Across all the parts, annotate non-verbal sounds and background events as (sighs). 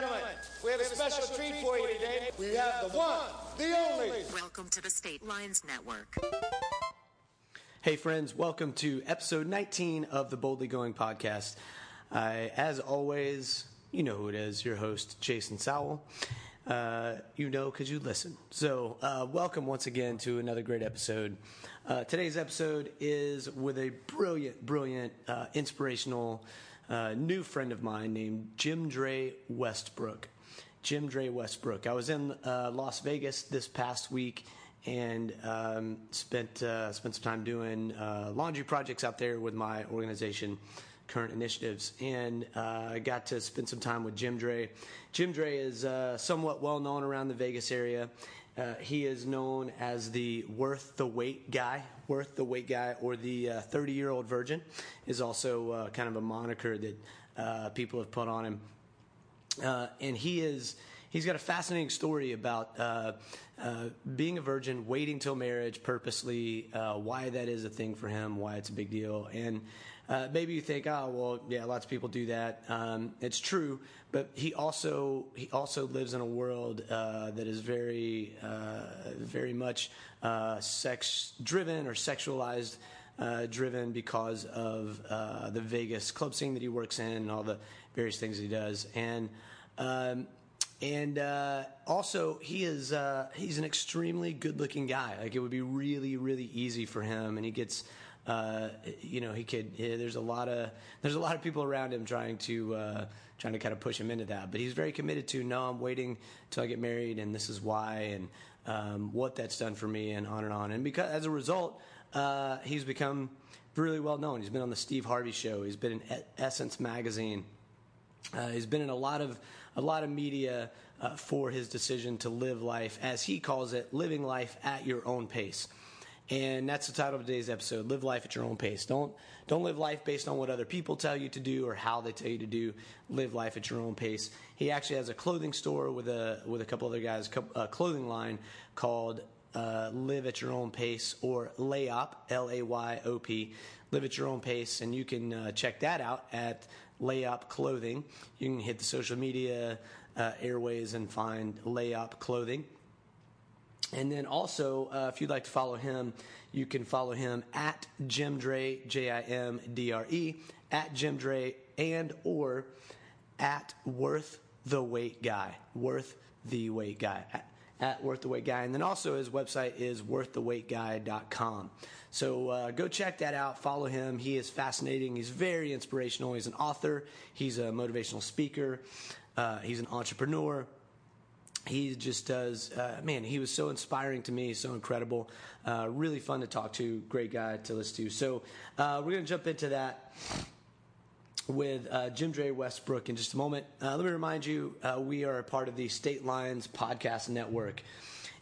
gentlemen, we have a special treat for you today. We have the one, the only. Welcome to the State Lines Network. Hey, friends, welcome to episode 19 of the Boldly Going podcast. Uh, as always, you know who it is, your host, Jason Sowell. Uh, you know because you listen. So, uh, welcome once again to another great episode. Uh, today's episode is with a brilliant, brilliant, uh, inspirational uh, new friend of mine named Jim Dre Westbrook. Jim Dre Westbrook. I was in uh, Las Vegas this past week and um, spent uh, spent some time doing uh, laundry projects out there with my organization, Current Initiatives, and uh, I got to spend some time with Jim Dre. Jim Dre is uh, somewhat well known around the Vegas area. Uh, he is known as the worth the wait guy, worth the wait guy, or the 30 year old virgin is also kind of a moniker that people have put on him. and he is he's got a fascinating story about uh, uh, being a virgin, waiting till marriage purposely, uh, why that is a thing for him, why it's a big deal. And uh, maybe you think, oh, well, yeah, lots of people do that. Um, it's true, but he also he also lives in a world uh, that is very uh, very much sex driven or sexualized. Uh, driven because of uh, the Vegas club scene that he works in and all the various things he does. And um, and uh, also he is uh, he's an extremely good looking guy like it would be really really easy for him and he gets uh, you know he could there's a lot of there's a lot of people around him trying to uh, trying to kind of push him into that. But he's very committed to no i'm waiting till i get married and this is why and um, what that's done for me and on and on. And because as a result uh, he's become really well known. He's been on the steve harvey show. He's been in essence magazine. Uh, he's been in a lot of a lot of media uh, for his decision to live life, as he calls it, living life at your own pace. And that's the title of today's episode: "Live life at your own pace." Don't don't live life based on what other people tell you to do or how they tell you to do. Live life at your own pace. He actually has a clothing store with a with a couple other guys, a clothing line called uh, "Live at Your Own Pace" or Layop, L A Y O P. Live at your own pace, and you can uh, check that out at Layop Clothing. You can hit the social media uh, airways and find Layop Clothing. And then also, uh, if you'd like to follow him, you can follow him at Jim Dre, J I M D R E, at Jim Dre, and or at Worth the Wait Guy. Worth the Wait Guy. At, at Worth the Wait Guy. And then also his website is worththewaitguy.com. So uh, go check that out. Follow him. He is fascinating. He's very inspirational. He's an author, he's a motivational speaker, uh, he's an entrepreneur. He just does, uh, man, he was so inspiring to me, so incredible. Uh, really fun to talk to, great guy to listen to. So uh, we're going to jump into that with uh, Jim Dre Westbrook in just a moment. Uh, let me remind you, uh, we are a part of the State Lines Podcast Network.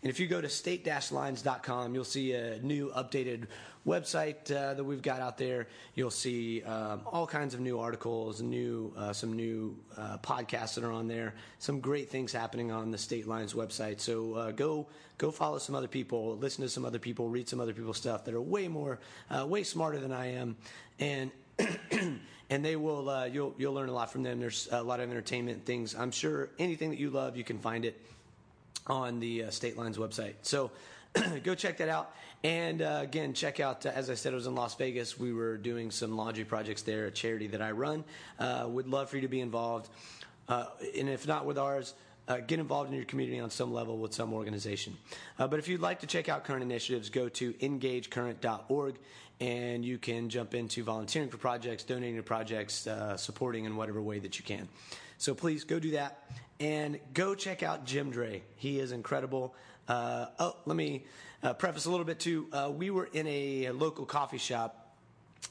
And if you go to state-lines.com, you'll see a new updated website uh, that we've got out there. You'll see um, all kinds of new articles, new uh, some new uh, podcasts that are on there. Some great things happening on the State Lines website. So uh, go go follow some other people, listen to some other people, read some other people's stuff that are way more, uh, way smarter than I am, and. (clears throat) and they will uh, you'll you'll learn a lot from them. There's a lot of entertainment things. I'm sure anything that you love, you can find it on the uh, State Lines website. So (clears throat) go check that out. And uh, again, check out, uh, as I said, I was in Las Vegas. We were doing some laundry projects there, a charity that I run. Uh, would love for you to be involved. Uh, and if not with ours, uh, get involved in your community on some level with some organization. Uh, but if you'd like to check out current initiatives, go to engagecurrent.org and you can jump into volunteering for projects, donating to projects, uh, supporting in whatever way that you can. So please go do that and go check out Jim Dre. He is incredible. Uh, oh, let me uh, preface a little bit too. Uh, we were in a local coffee shop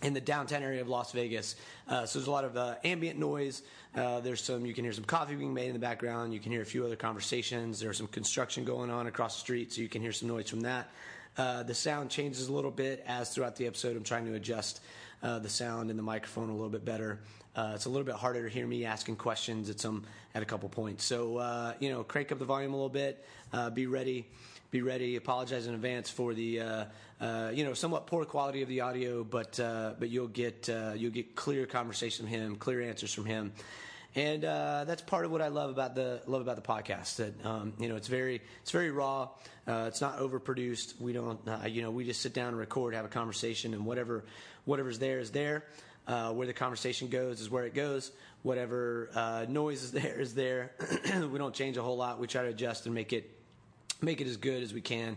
in the downtown area of Las Vegas. Uh, so there's a lot of uh, ambient noise. Uh, there's some, you can hear some coffee being made in the background. You can hear a few other conversations. There's some construction going on across the street, so you can hear some noise from that. Uh, the sound changes a little bit as throughout the episode I'm trying to adjust uh, the sound and the microphone a little bit better. Uh, it's a little bit harder to hear me asking questions at some at a couple points. So you know, crank up the volume a little bit. be ready be ready. Apologize in advance for the uh, uh, you know somewhat poor quality of the audio, but uh, but you'll get uh, you'll get clear conversation from him, clear answers from him. and uh, that's part of what I love about the love about the podcast. That um, you know, it's very it's very raw. Uh, it's not overproduced. We don't uh, you know we just sit down and record, have a conversation, and whatever whatever's there is there. Uh, where the conversation goes is where it goes. Whatever uh, noise is there is there. (clears throat) we don't change a whole lot. We try to adjust and make it make it as good as we can.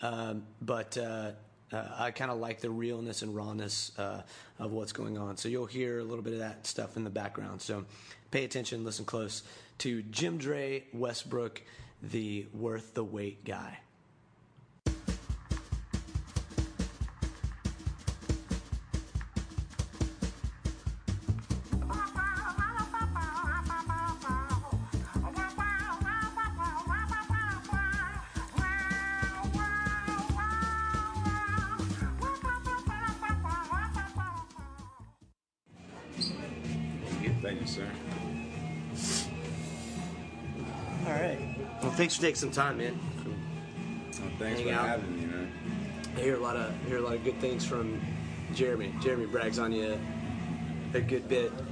Um, but uh, uh, I kind of like the realness and rawness uh, of what's going on. So you'll hear a little bit of that stuff in the background. So pay attention, listen close to Jim Dre Westbrook, the worth the wait guy. For taking some time, man. Well, thanks Hang for out. having me, man. I hear a lot of I hear a lot of good things from Jeremy. Jeremy brags on you a good bit. (laughs)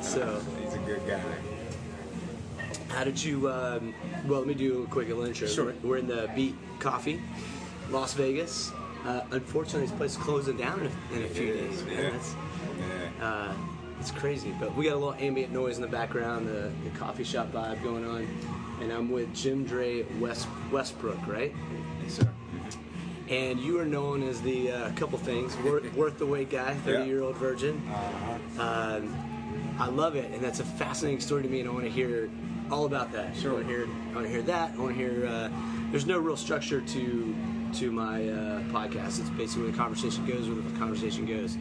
So. He's a good guy. How did you? Um, well, let me do a quick little intro. Sure. We're, in the Beat Coffee, Las Vegas. Uh, unfortunately, this place is closing down in a, in a few It days. Man. yeah. That's, Yeah. uh, it's crazy, but we got a little ambient noise in the background, the, the coffee shop vibe going on, and I'm with Jim Dre West, Westbrook, right? Yes, sir. And you are known as the uh, couple things worth, (laughs) worth the wait guy, 30 year old virgin. Uh-huh. Um, I love it, and that's a fascinating story to me, and I want to hear all about that. Sure. I want to hear. I want to hear that. I want to hear. Uh, there's no real structure to to my uh, podcast. It's basically where the conversation goes, where the conversation goes.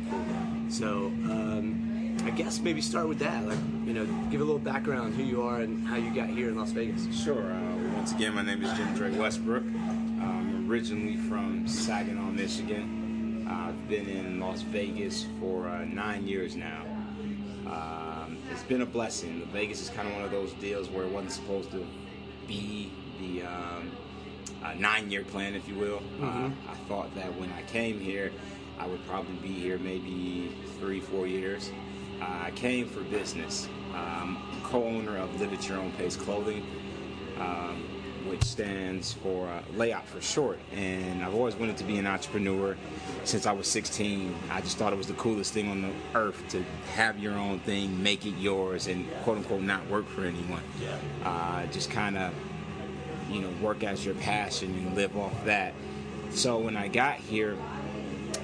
So um, I guess maybe start with that. Like you know, give a little background who you are and how you got here in Las Vegas. Sure. Uh, once again, my name is Jim Dre Westbrook. I'm originally from Saginaw, Michigan. I've been in Las Vegas for uh, nine years now. Um, it's been a blessing. Vegas is kind of one of those deals where it wasn't supposed to be the um, uh, nine-year plan, if you will. Uh, I thought that when I came here, I would probably be here maybe three, four years. I came for business. Um, co-owner of Live at Your Own Pace Clothing, um, which stands for uh, Layop for short. And I've always wanted to be an entrepreneur since I was 16. I just thought it was the coolest thing on the earth to have your own thing, make it yours, and quote unquote not work for anyone. Uh, just kind of you know work as your passion and live off that. So when I got here,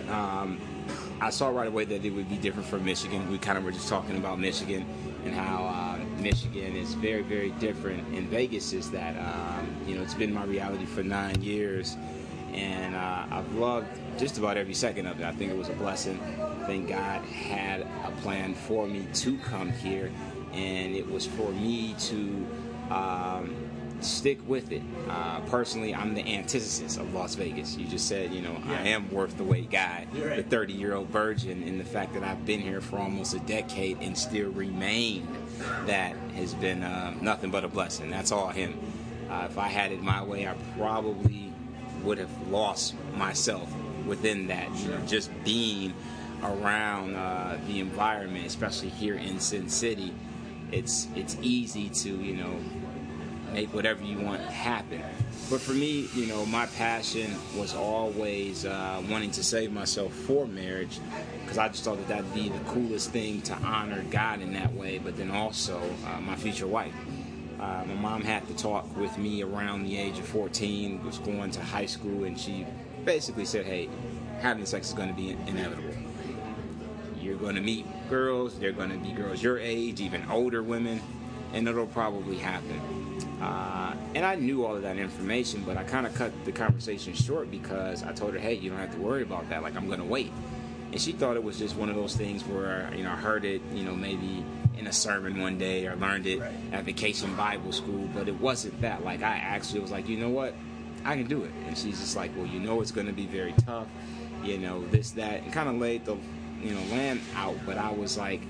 um, I saw right away that it would be different from Michigan. We kind of were just talking about Michigan and how uh, Michigan is very, very different. In Vegas, is that um, you know it's been my reality for nine years, and uh, I've loved just about every second of it. I think it was a blessing. I think God had a plan for me to come here, and it was for me to. Um, stick with it. Uh, personally, I'm the antithesis of Las Vegas. You just said, you know, I am worth the wait guy, right. the 30 year old virgin, and the fact that I've been here for almost a decade and still remained, that has been um, nothing but a blessing. That's all him. Uh, if I had it my way, I probably would have lost myself within that. You know, just being around uh, the environment, especially here in Sin City, it's it's easy to you know make whatever you want happen. But for me, you know, my passion was always uh, wanting to save myself for marriage because I just thought that that'd be the coolest thing to honor God in that way, but then also uh, my future wife. Uh, my mom had to talk with me around the age of 14, was going to high school, and she basically said, hey, having sex is going to be inevitable you're going to meet girls. They're going to be girls your age, even older women, and it'll probably happen. Uh, and I knew all of that information, but I kind of cut the conversation short because I told her, "Hey, you don't have to worry about that. Like I'm going to wait." And she thought it was just one of those things where you know I heard it, you know, maybe in a sermon one day or learned it at vacation Bible school, but it wasn't that. Like I actually was like, you know what, I can do it. And she's just like, well, you know, it's going to be very tough, you know, this that, and kind of laid the you know land out. But I was like,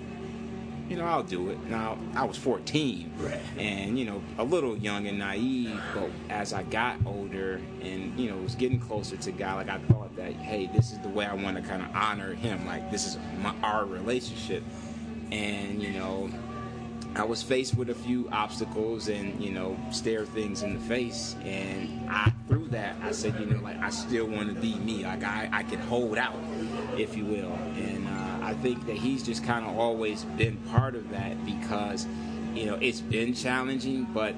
you know, I'll do it. Now I was 14, Right. and you know, a little young and naive. But as I got older and you know was getting closer to God, like I thought that, hey, this is the way I want to kind of honor Him. Like this is my, our relationship, and you know, I was faced with a few obstacles and you know stare things in the face, and I through that I said, you know, like I still want to be me. Like I, I can hold out, if you will. And uh, I think that he's just kind of always been part of that because you know it's been challenging, but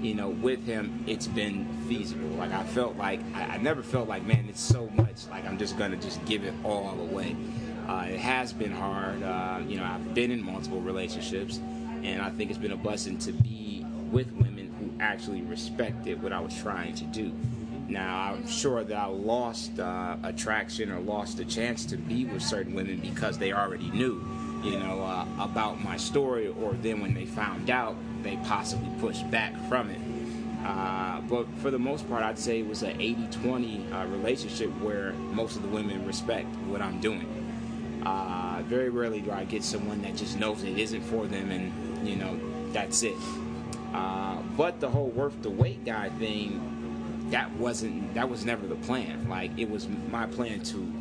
you know with him it's been feasible. Like I felt like I, I never felt like man, it's so much. Like I'm just gonna just give it all away. Uh, it has been hard. Uh, you know, I've been in multiple relationships and I think it's been a blessing to be with women who actually respected what I was trying to do. Now, I'm sure that I lost uh, attraction or lost a chance to be with certain women because they already knew, you know, uh, about my story, or then when they found out, they possibly pushed back from it. Uh, but for the most part, I'd say it was an 80 20 uh, relationship where most of the women respect what I'm doing. Uh, very rarely do I get someone that just knows it isn't for them and you know, that's it. Uh, but the whole worth the wait guy thing, that wasn't that was never the plan. Like it was my plan to,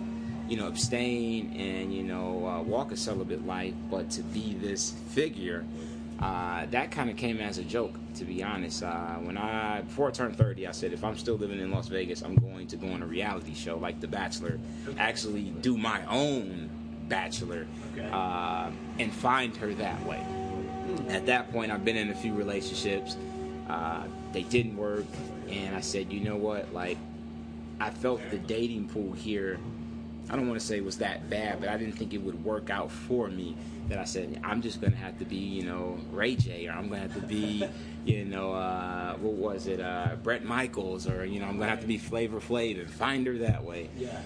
you know, abstain and you know uh, walk a celibate life, but to be this figure. Uh, that kind of came as a joke, to be honest. Uh, when I before I turned 30, I said if I'm still living in Las Vegas, I'm going to go on a reality show like The Bachelor, actually do my own Bachelor, okay. Uh, and find her that way. At that point, I've been in a few relationships. Uh, they didn't work, and I said, you know what? Like, I felt the dating pool here. I don't want to say it was that bad, but I didn't think it would work out for me. That I said I'm just gonna have to be, you know, Ray J, or I'm gonna have to be, you know, uh, what was it, uh, Bret Michaels, or you know, I'm gonna have to be Flavor Flav and find her that way. Yeah.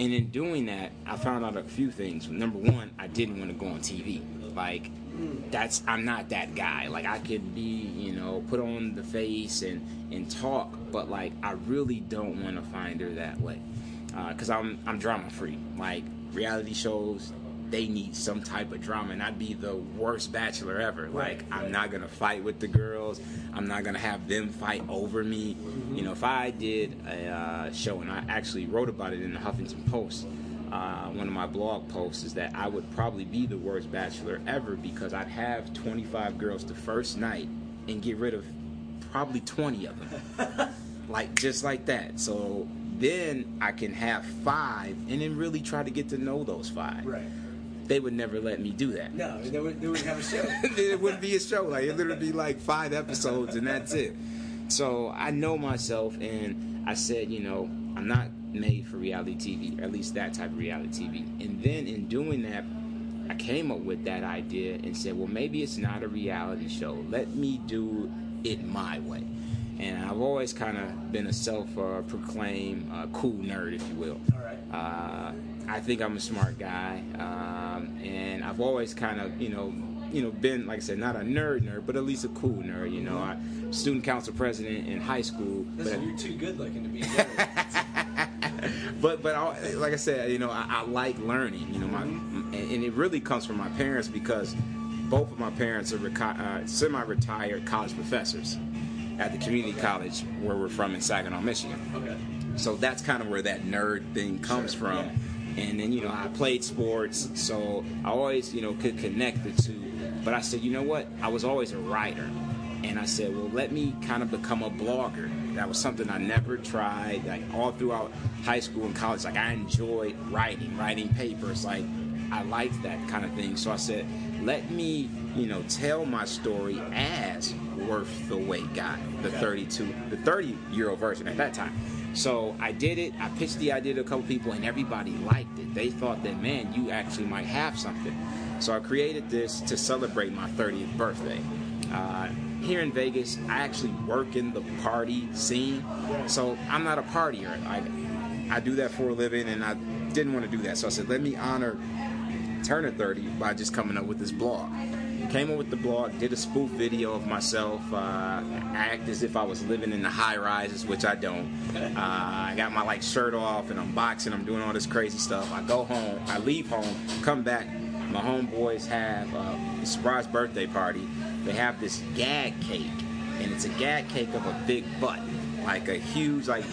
And in doing that, I found out a few things. Number one, I didn't want to go on TV. Like that's I'm not that guy. Like I could be, you know, put on the face and and talk, but like I really don't want to find her that way, because uh, I'm I'm drama free. Like reality shows, they need some type of drama, and I'd be the worst bachelor ever. Like I'm not gonna fight with the girls. I'm not gonna have them fight over me. Mm-hmm. You know, if I did a uh, show and I actually wrote about it in the Huffington Post uh, one of my blog posts is that I would probably be the worst bachelor ever because I'd have 25 girls the first night and get rid of probably 20 of them. like just like that. So then I can have five and then really try to get to know those five. Right. They would never let me do that. No, they, would, they wouldn't have a show. (laughs) it wouldn't be a show. Like it literally be like five episodes and that's it. So I know myself and I said, you know, I'm not made for reality TV, or at least that type of reality TV. And then in doing that, I came up with that idea and said, well, maybe it's not a reality show. Let me do it my way. And I've always kind of been a self-proclaimed uh, cool nerd, if you will. All right. Uh, I think I'm a smart guy, um, and I've always kind of, you know, you know, been like I said, not a nerd nerd, but at least a cool nerd. You know, I student council president in high school. Listen, but you're too good looking to be. (laughs) but but I, like I said, you know, I, I like learning. You know, my and, and, it really comes from my parents because both of my parents are reco- uh, semi-retired college professors at the community college where we're from in Saginaw, Michigan. Okay. So that's kind of where that nerd thing comes sure, from. Yeah. And then you know I played sports, so I always you know could connect the two. But I said, you know what? I was always a writer and I said, well, let me kind of become a blogger. That was something I never tried. Like all throughout high school and college, like I enjoyed writing, writing papers. Like I liked that kind of thing. So I said, let me, you know, tell my story as worth the wait guy, the 32, the 30 year old version at that time. So I did it. I pitched the idea to a couple people, and everybody liked it. They thought that, man, you actually might have something. So I created this to celebrate my 30th birthday. Uh, here in Vegas, I actually work in the party scene, so I'm not a partier. I I do that for a living, and I didn't want to do that, so I said, let me honor turning 30 by just coming up with this blog. Came up with the blog, did a spoof video of myself, uh, act as if I was living in the high rises, which I don't. Uh, I got my like shirt off and I'm boxing, I'm doing all this crazy stuff. I go home, I leave home, come back. My homeboys have uh, a surprise birthday party they have this gag cake, and it's a gag cake of a big butt, like a huge, like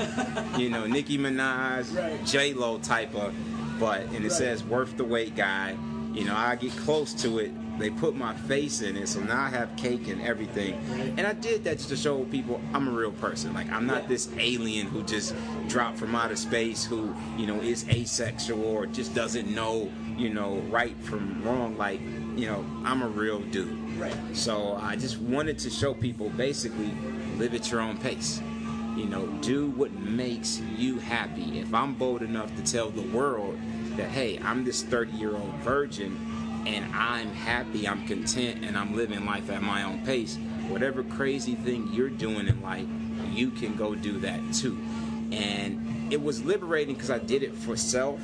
you know, Nicki Minaj. J Lo type of butt, and it right. says "worth the wait, guy." You know, I get close to it, they put my face in it, so now I have cake and everything. And I did that just to show people I'm a real person. Like I'm not this alien who just dropped from outer space, who you know is asexual or just doesn't know you know right from wrong. Like you know I'm a real dude. Right. So I just wanted to show people basically live at your own pace. You know, do what makes you happy. If I'm bold enough to tell the world that, hey, I'm this 30 year old virgin and I'm happy, I'm content, and I'm living life at my own pace, whatever crazy thing you're doing in life, you can go do that too. And it was liberating because I did it for self,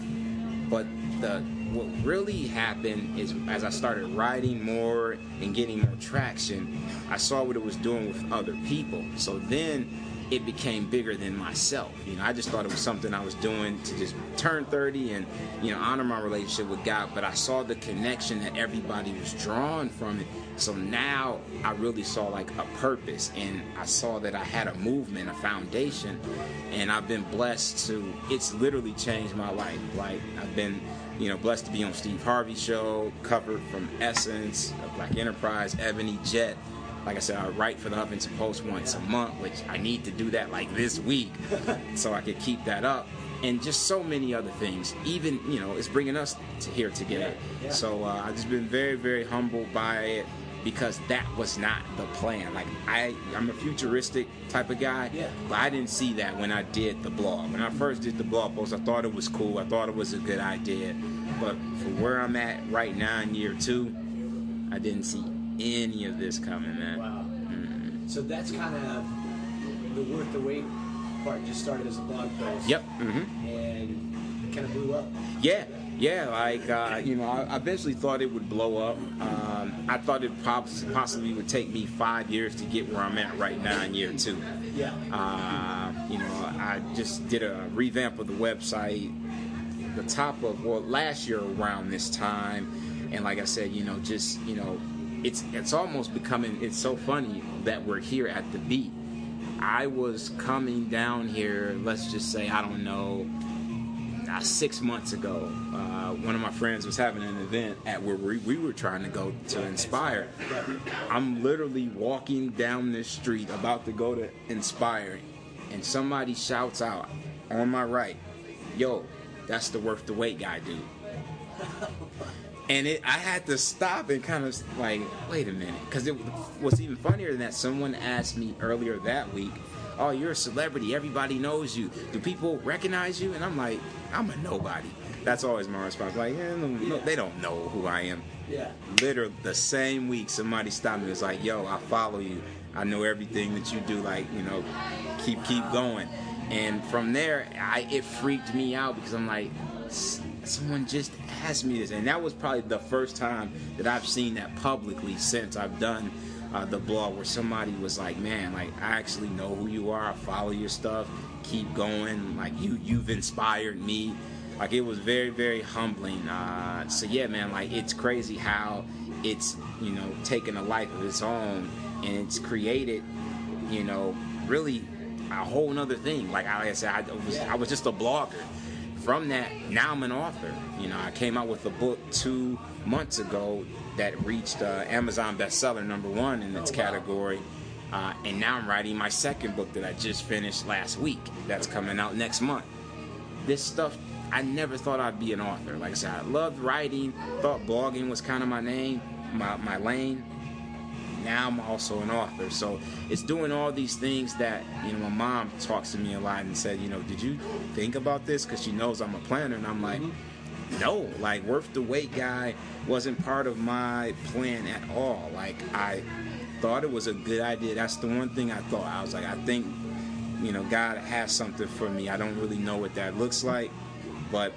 but the what really happened is as I started writing more and getting more traction, I saw what it was doing with other people. So then it became bigger than myself. You know, I just thought it was something I was doing to just turn 30 and, you know, honor my relationship with God, but I saw the connection that everybody was drawn from it. So now I really saw like a purpose and I saw that I had a movement, a foundation, and I've been blessed to it's literally changed my life. Like I've been you know, blessed to be on Steve Harvey show, covered from Essence, Black Enterprise, Ebony Jet. Like I said, I write for the Huffington Post once a month, which I need to do that like this week, (laughs) so I could keep that up. And just so many other things. Even you know, it's bringing us to here together. So uh, I've just been very, very humbled by it because that was not the plan. Like I, I'm a futuristic type of guy, Yeah. but I didn't see that when I did the blog. When I first did the blog post, I thought it was cool. I thought it was a good idea, but for where I'm at right now in year two, I didn't see any of this coming, man. Wow. So that's kind of the worth the wait part. Just started as a blog post. Yep. hmm And kind of blew up. Yeah, yeah. Like uh, you know, I I eventually thought it would blow up. Um, I thought it possibly would take me five years to get where I'm at right now in year two. Yeah. Uh, you know, I just did a revamp of the website. The top of well, last year around this time, and like I said, you know, just you know, it's it's almost becoming. It's so funny that we're here at the beat. I was coming down here. Let's just say I don't know uh, six months ago, uh, one of my friends was having an event at where we, we were trying to go to Inspire. I'm literally walking down this street about to go to Inspire, and somebody shouts out on my right, "Yo, that's the worth the wait guy, dude." (laughs) And it, I had to stop and kind of like, wait a minute, because it was even funnier than that. Someone asked me earlier that week, "Oh, you're a celebrity. Everybody knows you. Do people recognize you?" And I'm like, "I'm a nobody." That's always my response. Like, eh, no, they don't know who I am. Yeah. Literally the same week, somebody stopped me. and Was like, "Yo, I follow you. I know everything that you do. Like, you know, keep keep going." And from there, I it freaked me out because I'm like, "S- someone just asked me this, and that was probably the first time that I've seen that publicly since I've done uh, the blog, where somebody was like, "Man, like I actually know who you are. I follow your stuff. Keep going. Like you, you've inspired me." Like it was very, very humbling. Uh, so yeah, man, like it's crazy how it's you know taken a life of its own, and it's created, you know, really a whole nother thing. Like, I- said, I was I was just a blogger. From that, now I'm an author. You know, I came out with a book two months ago that reached uh, Amazon bestseller number one in its category. Uh, and now I'm writing my second book that I just finished last week. That's coming out next month. This stuff, I never thought I'd be an author. Like I said, I loved writing. Thought blogging was kind of my name, my my lane now I'm also an author. So it's doing all these things that, you know, my mom talks to me a lot and said, you know, did you think about this? Because she knows I'm a planner. And I'm like, mm-hmm. no, like, worth the wait guy wasn't part of my plan at all. Like, I thought it was a good idea. That's the one thing I thought. I was like, I think, you know, God has something for me. I don't really know what that looks like, but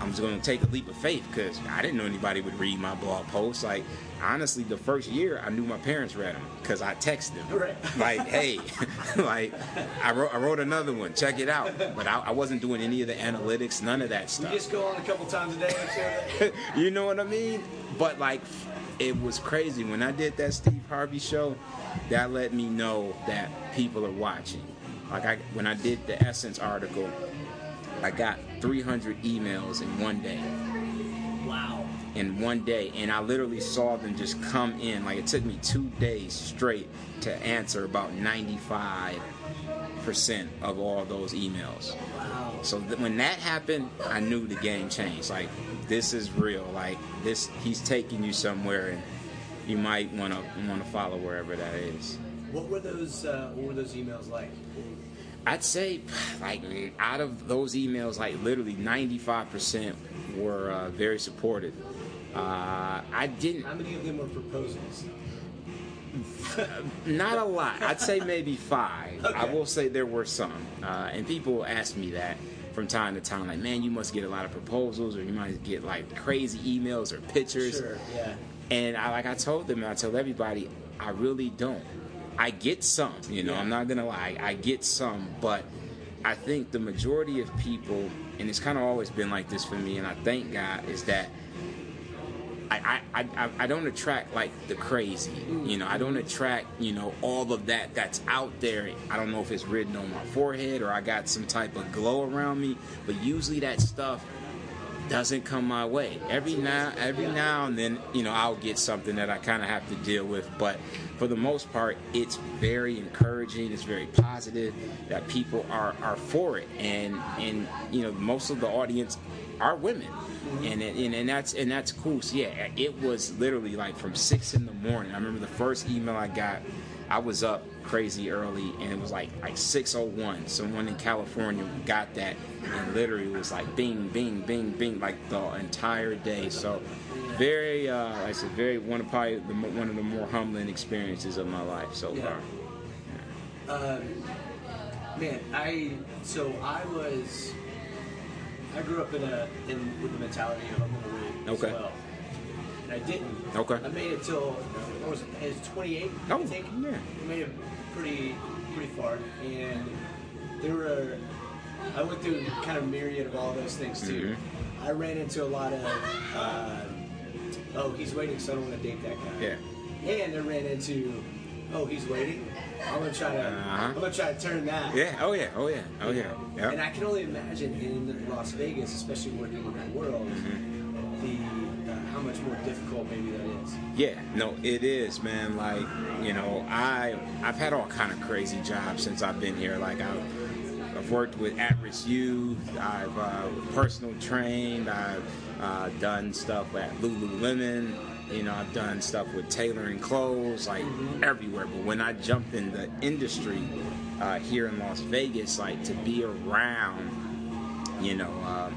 I'm just going to take a leap of faith because I didn't know anybody would read my blog posts. Like, honestly, the first year I knew my parents read them because I texted them. Right. Like, hey, (laughs) like, I wrote, I wrote another one. Check it out. But I, I wasn't doing any of the analytics, none of that You stuff. just go on a couple times a day. and share that? you know what I mean? But like, it was crazy when I did that Steve Harvey show. That let me know that people are watching. Like I, when I did the Essence article, I got 300 emails in one day. Wow. in one day, and I literally saw them just come in. Like it took me two days straight to answer about 95 percent of all those emails. Wow. So th- when that happened, I knew the game changed. Like this is real. Like this, he's taking you somewhere, and you might want to want to follow wherever that is. What were those? Uh, what were those emails like? I'd say, (sighs) like, out of those emails, like, literally 95% were uh, very supportive. Uh, I didn't, How many of them were proposals? (laughs) not a lot. I'd say maybe five. I will say there were some. Uh, and people ask me that from time to time, like, man, you must get a lot of proposals, or you might get, like, crazy emails or pictures. Sure. Yeah. And I like I told them, and I tell everybody, I really don't. I get some, you know. Yeah. I'm not gonna lie, I get some, but I think the majority of people, and it's kind of always been like this for me, and I thank God, is that I, I, I, I don't attract like the crazy, you know. I don't mm-hmm. attract, you know, all of that that's out there. I don't know if it's written on my forehead or I got some type of glow around me, but usually that stuff doesn't come my way. Every now every now and then, you know, I'll get something that I kind of have to deal with, but for the most part, it's very encouraging, it's very positive that people are are for it and and you know, most of the audience are women. And, and and that's and that's cool. So yeah, it was literally like from six in the morning. I remember the first email I got. I was up crazy early, and it was like like six oh one. Someone in California got that, and literally was like bing, bing, bing, bing, like the entire day. So very, uh, like I said, very one of probably the, one of the more humbling experiences of my life so Yeah. far. Um, man, I so I was I grew up in a in with the mentality of I'm gonna win Okay. as well, and I didn't. Okay. I made it till I was I was 28. Oh, I think. yeah. I made it pretty pretty far, and there were I went through kind of myriad of all those things too. Mm-hmm. I ran into a lot of uh, oh he's waiting, so I don't want to date that guy. Yeah. And I ran into, oh, he's waiting. I'm gonna try to, Uh-huh. I'm gonna try to turn that. Yeah. Oh yeah. Oh yeah. Oh yeah. Yeah. And I can only imagine in Las Vegas, especially working in that world, Mm-hmm. the how much more difficult maybe that is. Yeah, no, it is, man. Like, you know, I I've had all kind of crazy jobs since I've been here. Like, I've, I've worked with at-risk youth. I've uh, personal trained. I've uh, done stuff at Lululemon. You know, I've done stuff with tailoring clothes, like everywhere. But when I jumped in the industry uh, here in Las Vegas, like to be around, you know.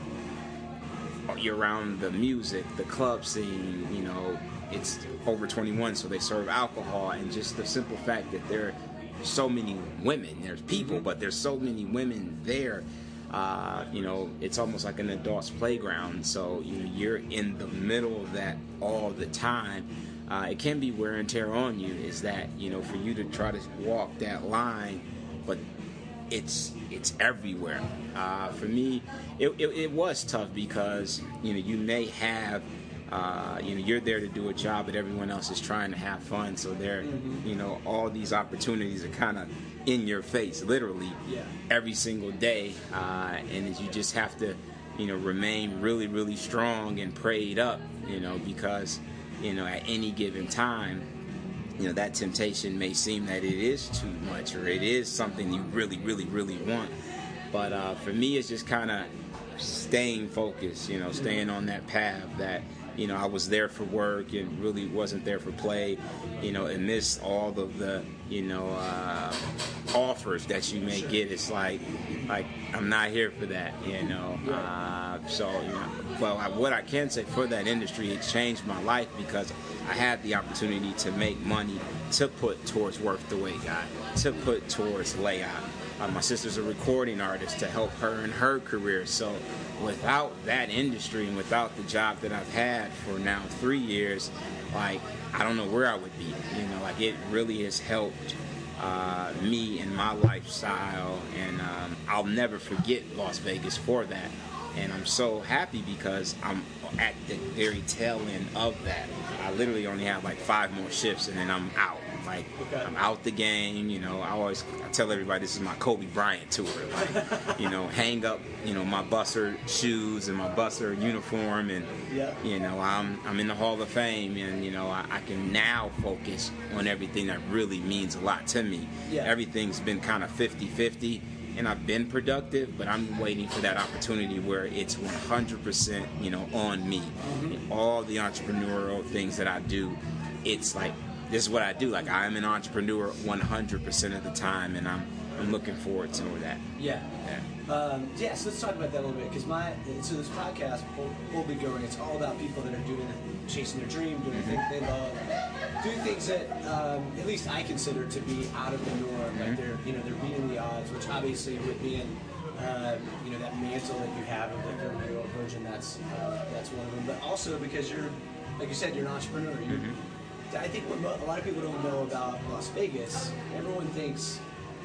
You're around the music, the club scene, you know, it's over 21, so they serve alcohol, and just the simple fact that there are so many women, there's people, but there's so many women there. Uh, you know, it's almost like an adult's playground. So you know, you're in the middle of that all the time. Uh, it can be wear and tear on you. Is that you know, for you to try to walk that line, but it's it's everywhere. Uh, for me, it, it, it was tough because you know you may have uh, you know you're there to do a job, but everyone else is trying to have fun. So there, you know, all these opportunities are kind of in your face, literally, Yeah. every single day, uh, and you just have to you know remain really really strong and prayed up, you know, because you know at any given time you know that temptation may seem that it is too much or it is something you really really really want. But uh, for me it's just kind of staying focused you know staying on that path that you know i was there for work and really wasn't there for play you know amidst all of the you know uh, offers that you may get. It's like like i'm not here for that you know uh, so you know well I, what i can say for that industry it changed my life because i had the opportunity to make money to put towards Worth the Wait Guy to put towards Layop. Uh, my sister's a recording artist to help her in her career. So without that industry and without the job that i've had for now three years like i don't know where i would be you know like it really has helped uh, me and my lifestyle, and um, I'll never forget Las Vegas for that. And I'm so happy because I'm at the very tail end of that. I literally only have like five more shifts, and then I'm out. Like. I'm out the game. You know, I always I tell everybody this is my Kobe Bryant tour. Like, you know, (laughs) hang up, you know, my Busser shoes and my Busser uniform, and Yeah. you know, I'm I'm in the Hall of Fame, and you know, I, I can now focus on everything that really means a lot to me. Yeah. Everything's been kind of 50-50, and I've been productive, but I'm waiting for that opportunity where it's 100%, you know, on me. Mm-hmm. All the entrepreneurial things that I do, it's like this is what I do. Like I'm an entrepreneur 100% of the time, and I'm I'm looking forward to that. Yeah. Yeah. Um, yeah, so let's talk about that a little bit because my so this podcast will, will be going. It's all about people that are doing chasing their dream, doing Mm-hmm. things they love, doing things that um, at least I consider to be out of the norm. Mm-hmm. Like they're you know they're beating the odds, which obviously with being um, you know that mantle that you have of the 30 year old virgin, that's uh, that's one of them. But also because you're like you said, you're an entrepreneur. You're, Mm-hmm. I think what a lot of people don't know about Las Vegas, everyone thinks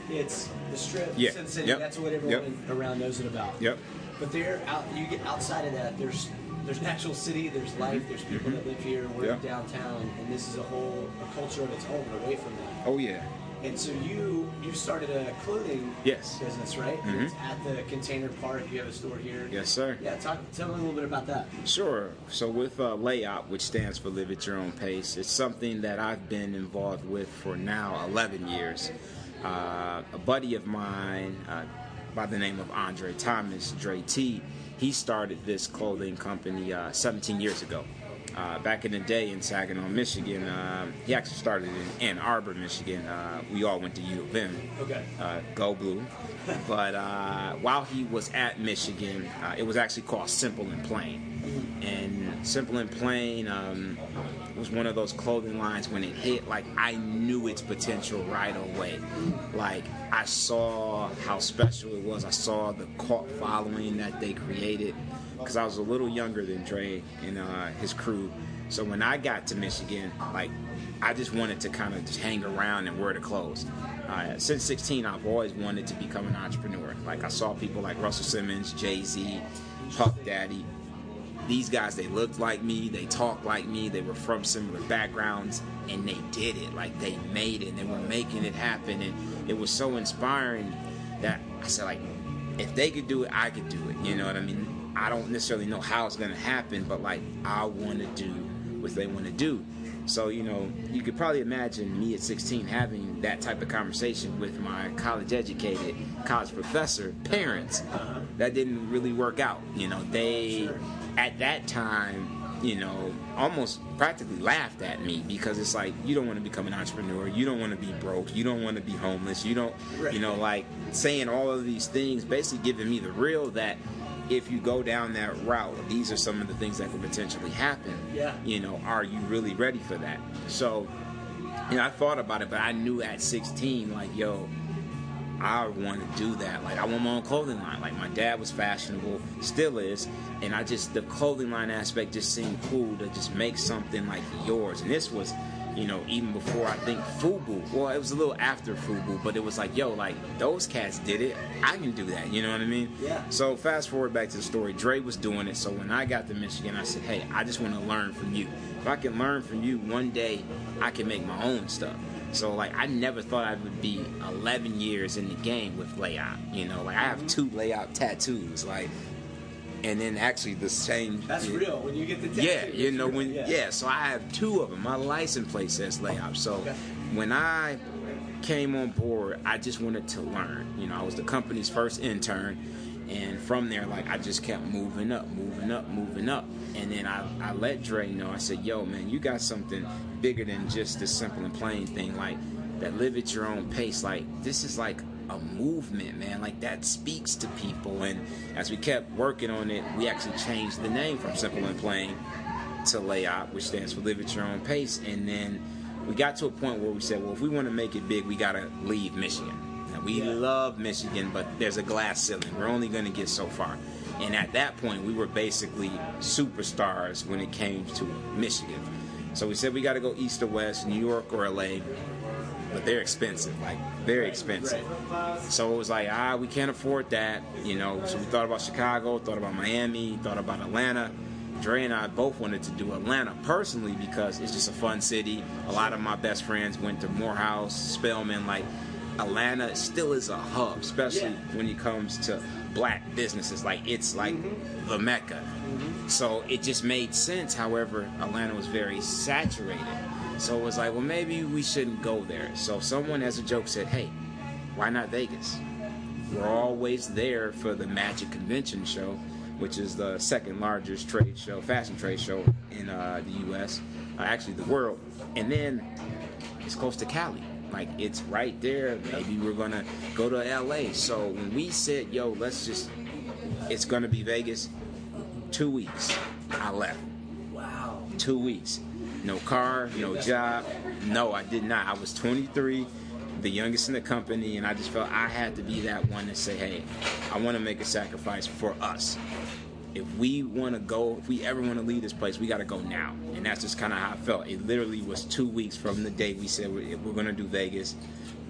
it's the strip, Yeah. Sin City. Yep. That's what everyone Yep. around knows it about. Yep. But there, out you get outside of that. There's there's an actual city. There's life. There's people that live here. We're Mm-hmm. Downtown, and this is a whole a culture of its own away from that. Oh yeah. And so you you started a clothing Yes. business, right? Mhm. It's at the Container Park. You have a store here. Yes, sir. Yeah. Talk. Tell me a little bit about that. Sure. So with uh, Layop, which stands for Live at Your Own Pace, it's something that I've been involved with for now 11 years. Uh, a buddy of mine uh, by the name of Andre Thomas, Dre T, he started this clothing company uh, 17 years ago. Uh, back in the day in Saginaw, Michigan, um, he actually started in Ann Arbor, Michigan. Uh, we all went to U of M Okay. uh, Go Blue. (laughs) But uh, while he was at Michigan, uh, it was actually called Simple and Plain. And Simple and Plain um, was one of those clothing lines when it hit, like I knew its potential right away. Like I saw how special it was. I saw the cult following that they created because I was a little younger than Dre and uh, his crew. So when I got to Michigan, like I just wanted to kind of just hang around and wear the clothes. Uh, since 16, I've always wanted to become an entrepreneur. Like I saw people like Russell Simmons, Jay Z, Puff Daddy. These guys, they looked like me, they talked like me, they were from similar backgrounds, and they did it. Like they made it, and they were making it happen, and it was so inspiring that I said, like, if they could do it, I could do it. You know what I mean? I don't necessarily know how it's gonna happen, but like I want to do what they want to do. So you know, you could probably imagine me at 16 having that type of conversation with my college-educated college professor parents. Uh-huh. That didn't really work out. You know, they at that time, you know, almost practically laughed at me because it's like you don't want to become an entrepreneur, you don't want to be broke, you don't want to be homeless, you don't, you know, like saying all of these things, basically giving me the real that if you go down that route, these are some of the things that could potentially happen. Yeah. You know, are you really ready for that? So, you know, I thought about it, but I knew at 16, like, yo, I want to do that. Like, I want my own clothing line. Like, my dad was fashionable, still is, and I just the clothing line aspect just seemed cool to just make something like yours. And this was, you know, even before I think Fubu. Well, it was a little after Fubu, but it was like, yo, like those cats did it. I can do that. You know what I mean? Yeah. So fast forward back to the story. Dre was doing it. So when I got to Michigan, I said, hey, I just want to learn from you. If I can learn from you, one day I can make my own stuff. So like I never thought I would be 11 years in the game with Layop. You know, like I have two Layop tattoos. Like, and then actually the same. That's yeah, real. When you get the tattoo. Yeah, you know real. when yeah. So I have two of them. My license plate says Layop. So Okay. when I came on board, I just wanted to learn. You know, I was the company's first intern, and from there, like I just kept moving up, moving up, moving up. And then I, I let Dre know. I said, "Yo, man, you got something bigger than just this simple and plain thing. Like that, live at your own pace. Like this is like." a movement man like that speaks to people and as we kept working on it we actually changed the name from simple and plain to Layop, which stands for live at your own pace. And then we got to a point where we said, well, if we want to make it big, we got to leave Michigan. We Yeah. love Michigan, but there's a glass ceiling. We're only going to get so far. And at that point, we were basically superstars when it came to Michigan. So we said we got to go east or west, New York or LA, but they're expensive, like very expensive. So it was like, ah, we can't afford that, you know. So we thought about Chicago, thought about Miami, thought about Atlanta, Dre and I both wanted to do Atlanta personally because it's just a fun city. A lot of my best friends went to Morehouse, Spelman. Like Atlanta still is a hub, especially Yeah. when it comes to black businesses. Like it's like the mecca. So it just made sense. However, Atlanta was very saturated. So it was like, well, maybe we shouldn't go there. So someone, as a joke, said, hey, why not Vegas? We're always there for the Magic Convention Show, which is the second largest trade show, fashion trade show in uh, the U.S., uh, actually the world. And then it's close to Cali. Like it's right there. Maybe we're gonna go to L.A. So when we said, "Yo, let's just," it's gonna be Vegas. Two weeks, I left. Wow. Two weeks. No car, no job. No, I did not. I was 23, the youngest in the company, and I just felt I had to be that one to say, hey, I want to make a sacrifice for us. If we want to go, if we ever want to leave this place, we got to go now. And that's just kind of how I felt. It literally was two weeks from the day we said we're, we're going to do Vegas.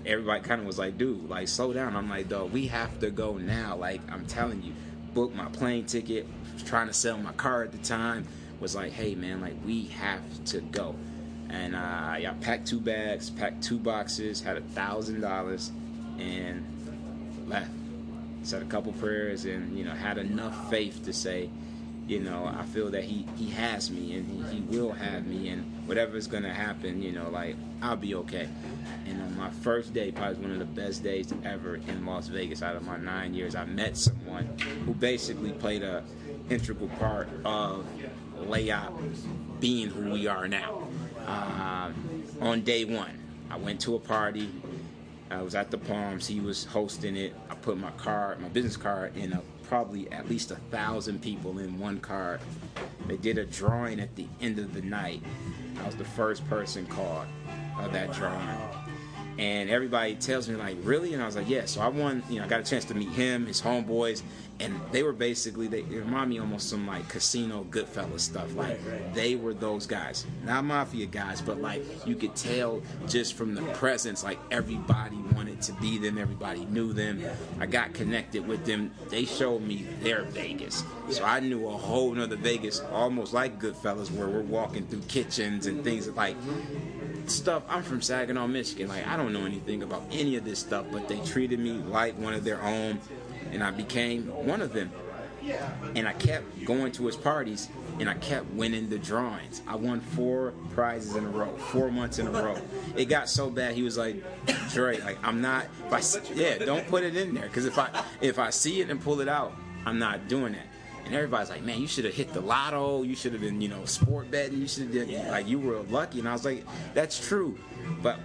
Everybody kind of was like, dude, like, slow down. I'm like, dog, we have to go now. Like, I'm telling you, book my plane ticket, was trying to sell my car at the time was like, hey man, like we have to go. And uh, I packed two bags, packed two boxes, had a thousand dollars, and left. Said a couple prayers, and you know had enough faith to say, you know, I feel that he he has me, and he, he will have me, and whatever is gonna happen, you know, like I'll be okay. And on my first day, probably one of the best days ever in Las Vegas out of my nine years, I met someone who basically played a integral part of Layop being who we are now. Um, on day one, I went to a party. I was at the Palms. He was hosting it. I put my card, my business card, in a, probably at least a thousand people in one card. They did a drawing at the end of the night. I was the first person called of that drawing. And everybody tells me like, really? And I was like, yeah. So I won. You know, I got a chance to meet him, his homeboys, and they were basically they, they remind me almost some like casino Goodfellas stuff. Like they were those guys, not mafia guys, but like you could tell just from the presence, like everybody wanted to be them. Everybody knew them. I got connected with them. They showed me their Vegas, so I knew a whole nother Vegas, almost like Goodfellas, where we're walking through kitchens and things like stuff. I'm from Saginaw, Michigan. Like I don't know anything about any of this stuff, but they treated me like one of their own, and I became one of them. And I kept going to his parties, and I kept winning the drawings. I won four prizes in a row, four months in a row. It got so bad. He was like, "Dre, like I'm not. If I, yeah, don't put it in there, because if I if I see it and pull it out, I'm not doing that." And everybody's like, man, you should have hit the lotto. You should have been, you know, sport betting. You should have did like you were lucky. And I was like, that's true, but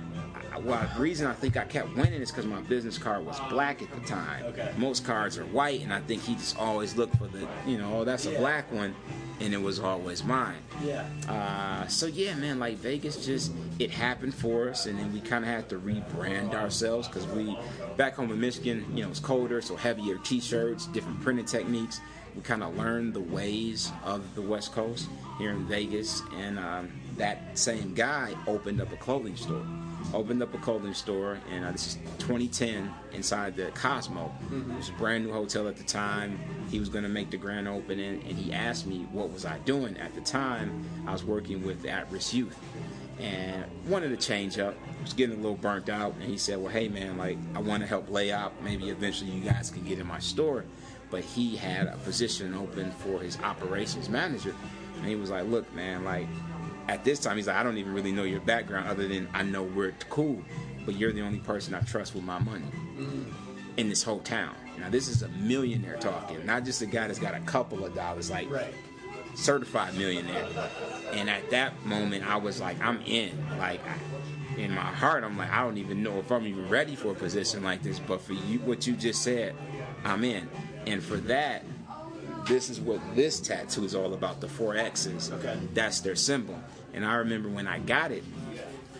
I- well, the reason I think I kept winning is because my business card was black at the time. Okay. Most cards are white, and I think he just always looked for the, you know, oh, that's a black one, and it was always mine. Yeah. Uh, so yeah, man, like Vegas just it happened for us, and then we kind of had to rebrand ourselves because we back home in Michigan, you know, it's colder, so heavier T-shirts, different printing techniques. We kind of learned the ways of the West Coast here in Vegas, and um, that same guy opened up a clothing store. Opened up a clothing store, and uh, this is 2010 inside the Cosmo. It was a brand new hotel at the time. He was going to make the grand opening, and he asked me what was I doing at the time. I was working with at-risk youth, and wanted to change up. Was getting a little burnt out, and he said, "Well, hey man, like I want to help Layop. Maybe eventually you guys can get in my store." But he had a position open for his operations manager, and he was like, "Look, man, like." At this time, he's like, I don't even really know your background other than I know we're cool, but you're the only person I trust with my money mm. in this whole town. Now, this is a millionaire talking, not just a guy that's got a couple of dollars, like Right. certified millionaire. And at that moment, I was like, I'm in. Like, I, in my heart, I'm like, I don't even know if I'm even ready for a position like this. But for you, what you just said, I'm in. And for that, this is what this tattoo is all about. The four X's. Okay. That's their symbol. And I remember when I got it,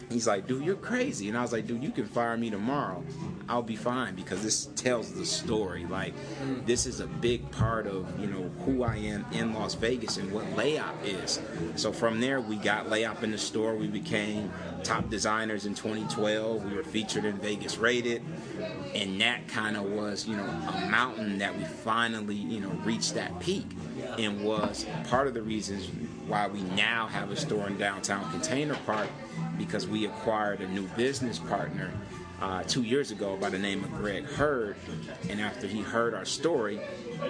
He's like, dude, you're crazy. And I was like, dude, you can fire me tomorrow. I'll be fine because this tells the story. Like, this is a big part of, you know, who I am in Las Vegas and what Layop is. So from there, we got Layop in the store. We became top designers in 2012. We were featured in Vegas Rated. And that kind of was, you know, a mountain that we finally, you know, reached that peak and was part of the reasons why we now have a store in downtown Container Park because we acquired a new business partner uh, two years ago by the name of Greg Hurd. And after he heard our story,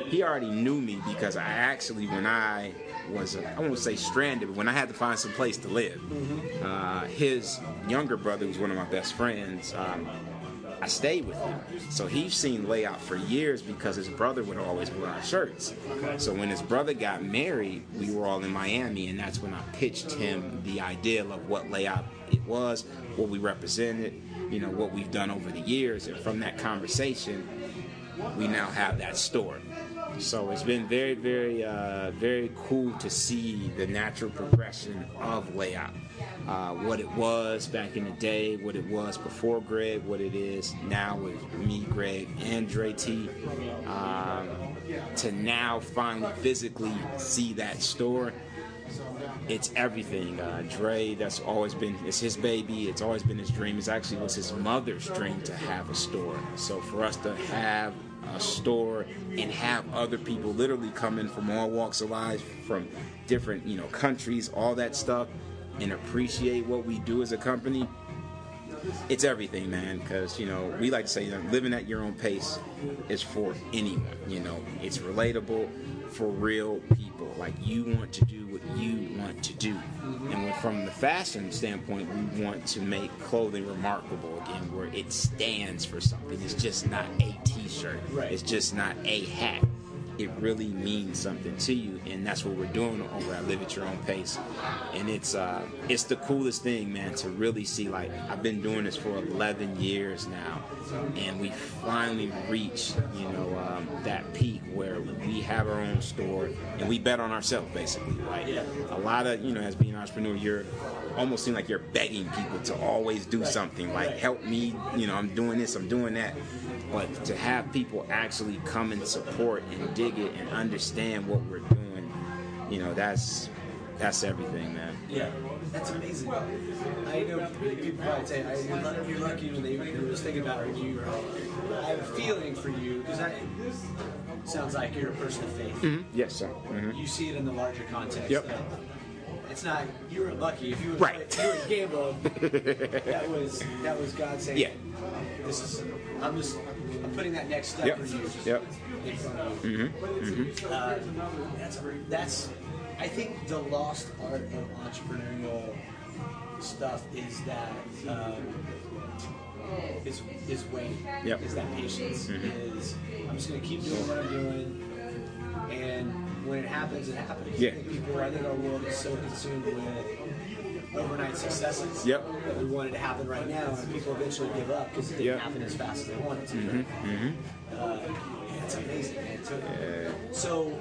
he already knew me because I actually, when I was, I won't say stranded, but when I had to find some place to live, uh, his younger brother, who's one of my best friends, um, I stayed with him. So he's seen Layop for years because his brother would always wear our shirts. So when his brother got married, we were all in Miami, and that's when I pitched him the idea of what Layop it was, what we represented, you know, what we've done over the years. And from that conversation, we now have that store. So it's been very, very, uh, very cool to see the natural progression of Layop. Uh, what it was back in the day, what it was before Greg, what it is now with me, Greg, and Dre T. Um, to now finally physically see that store it's everything. Uh, Dre, that's always been, it's his baby. It's always been his dream. It actually was his mother's dream to have a store. So for us to have a store and have other people literally come in from all walks of life, from different you know countries, all that stuff, and appreciate what we do as a company. It's everything, man. Because you know we like to say you know, living at your own pace is for anyone. You know it's relatable for real people. Like you want to do what you want to do. And from the fashion standpoint, we want to make clothing remarkable again, where it stands for something. It's just not 18 shirt. Right. It's just not a hat. It really means something to you, and that's what we're doing on where I Live at Your Own Pace. And it's uh, it's the coolest thing, man, to really see. Like I've been doing this for 11 years now, and we finally reached, you know, um, that peak where we have our own store and we bet on ourselves, basically. Right? yeah. a lot of, you know, as being an entrepreneur, you're almost seem like you're begging people to always do something like help me you know i'm doing this i'm doing that but to have people actually come and support and dig it and understand what we're doing, you know, that's that's everything, man. Yeah, that's amazing. I know people might say I, you're, lucky, you're lucky when they when was thinking about you. I have a feeling for you because I sounds like you're a person of faith. Yes, sir. Mhm. You see it in the larger context. Yep. that It's not you were lucky if you were Right. you were gamble. (laughs) that was that was God saying, Yeah. "This is I'm just I'm putting that next step Yep. for you." Yep. in front of you. Uh, that's, that's, I think the lost art of entrepreneurial stuff is that um, is is waiting. Yep. Is that patience? Is I'm just gonna keep doing what I'm doing, and when it happens, it happens. Yeah. I think people, I think our world is so consumed with overnight successes Yep. that we want it to happen right now, and people eventually give up because it didn't Yep. happen as fast as they wanted to. Mm-hmm. Uh, it's amazing, man. So, so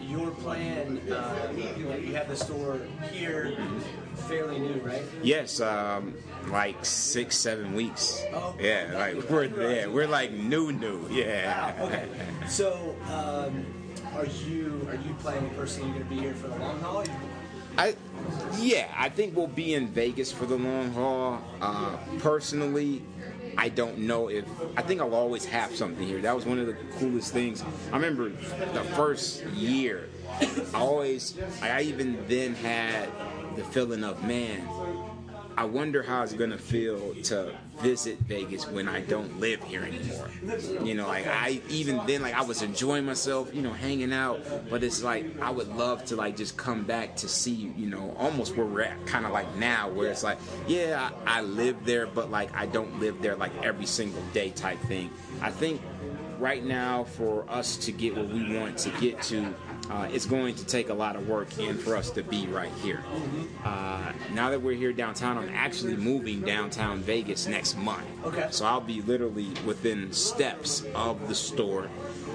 your plan, uh, you have the store here, fairly new, right? Yes, um, like six, seven weeks. Oh. yeah, like we're yeah, we're like new, new. Yeah. Wow, okay. So, um, are you are you planning personally? You're going to be here for the long haul? I, yeah, I think we'll be in Vegas for the long haul. Uh, personally, I don't know if I think I'll always have something here. That was one of the coolest things. I remember the first year. I always, I even then had the feeling of man. I wonder how it's gonna feel to visit Vegas when I don't live here anymore. You know, like I even then like I was enjoying myself, you know, hanging out, but it's like I would love to like just come back to see, you know, almost where we're at, kind of like now, where it's like, yeah, I, I live there, but like I don't live there like every single day type thing. I think right now, for us to get what we want to get to, uh, it's going to take a lot of work and for us to be right here. Uh, now that we're here downtown, I'm actually moving downtown Vegas next month. Okay. So I'll be literally within steps of the store.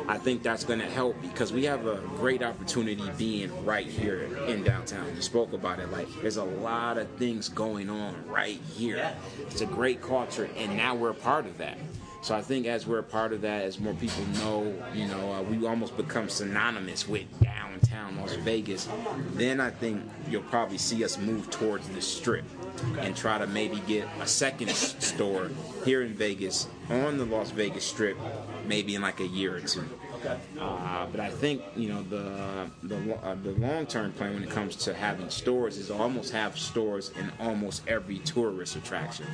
I think that's going to help because we have a great opportunity being right here in downtown. You spoke about it. Like, there's a lot of things going on right here. It's a great culture, and now we're a part of that. So I think as we're a part of that, as more people know, you know, uh, we almost become synonymous with downtown Las Vegas. Then I think you'll probably see us move towards the strip and try to maybe get a second store here in Vegas on the Las Vegas Strip, maybe in like a year or two. Uh, but I think you know the the, uh, the long term plan when it comes to having stores is almost have stores in almost every tourist attraction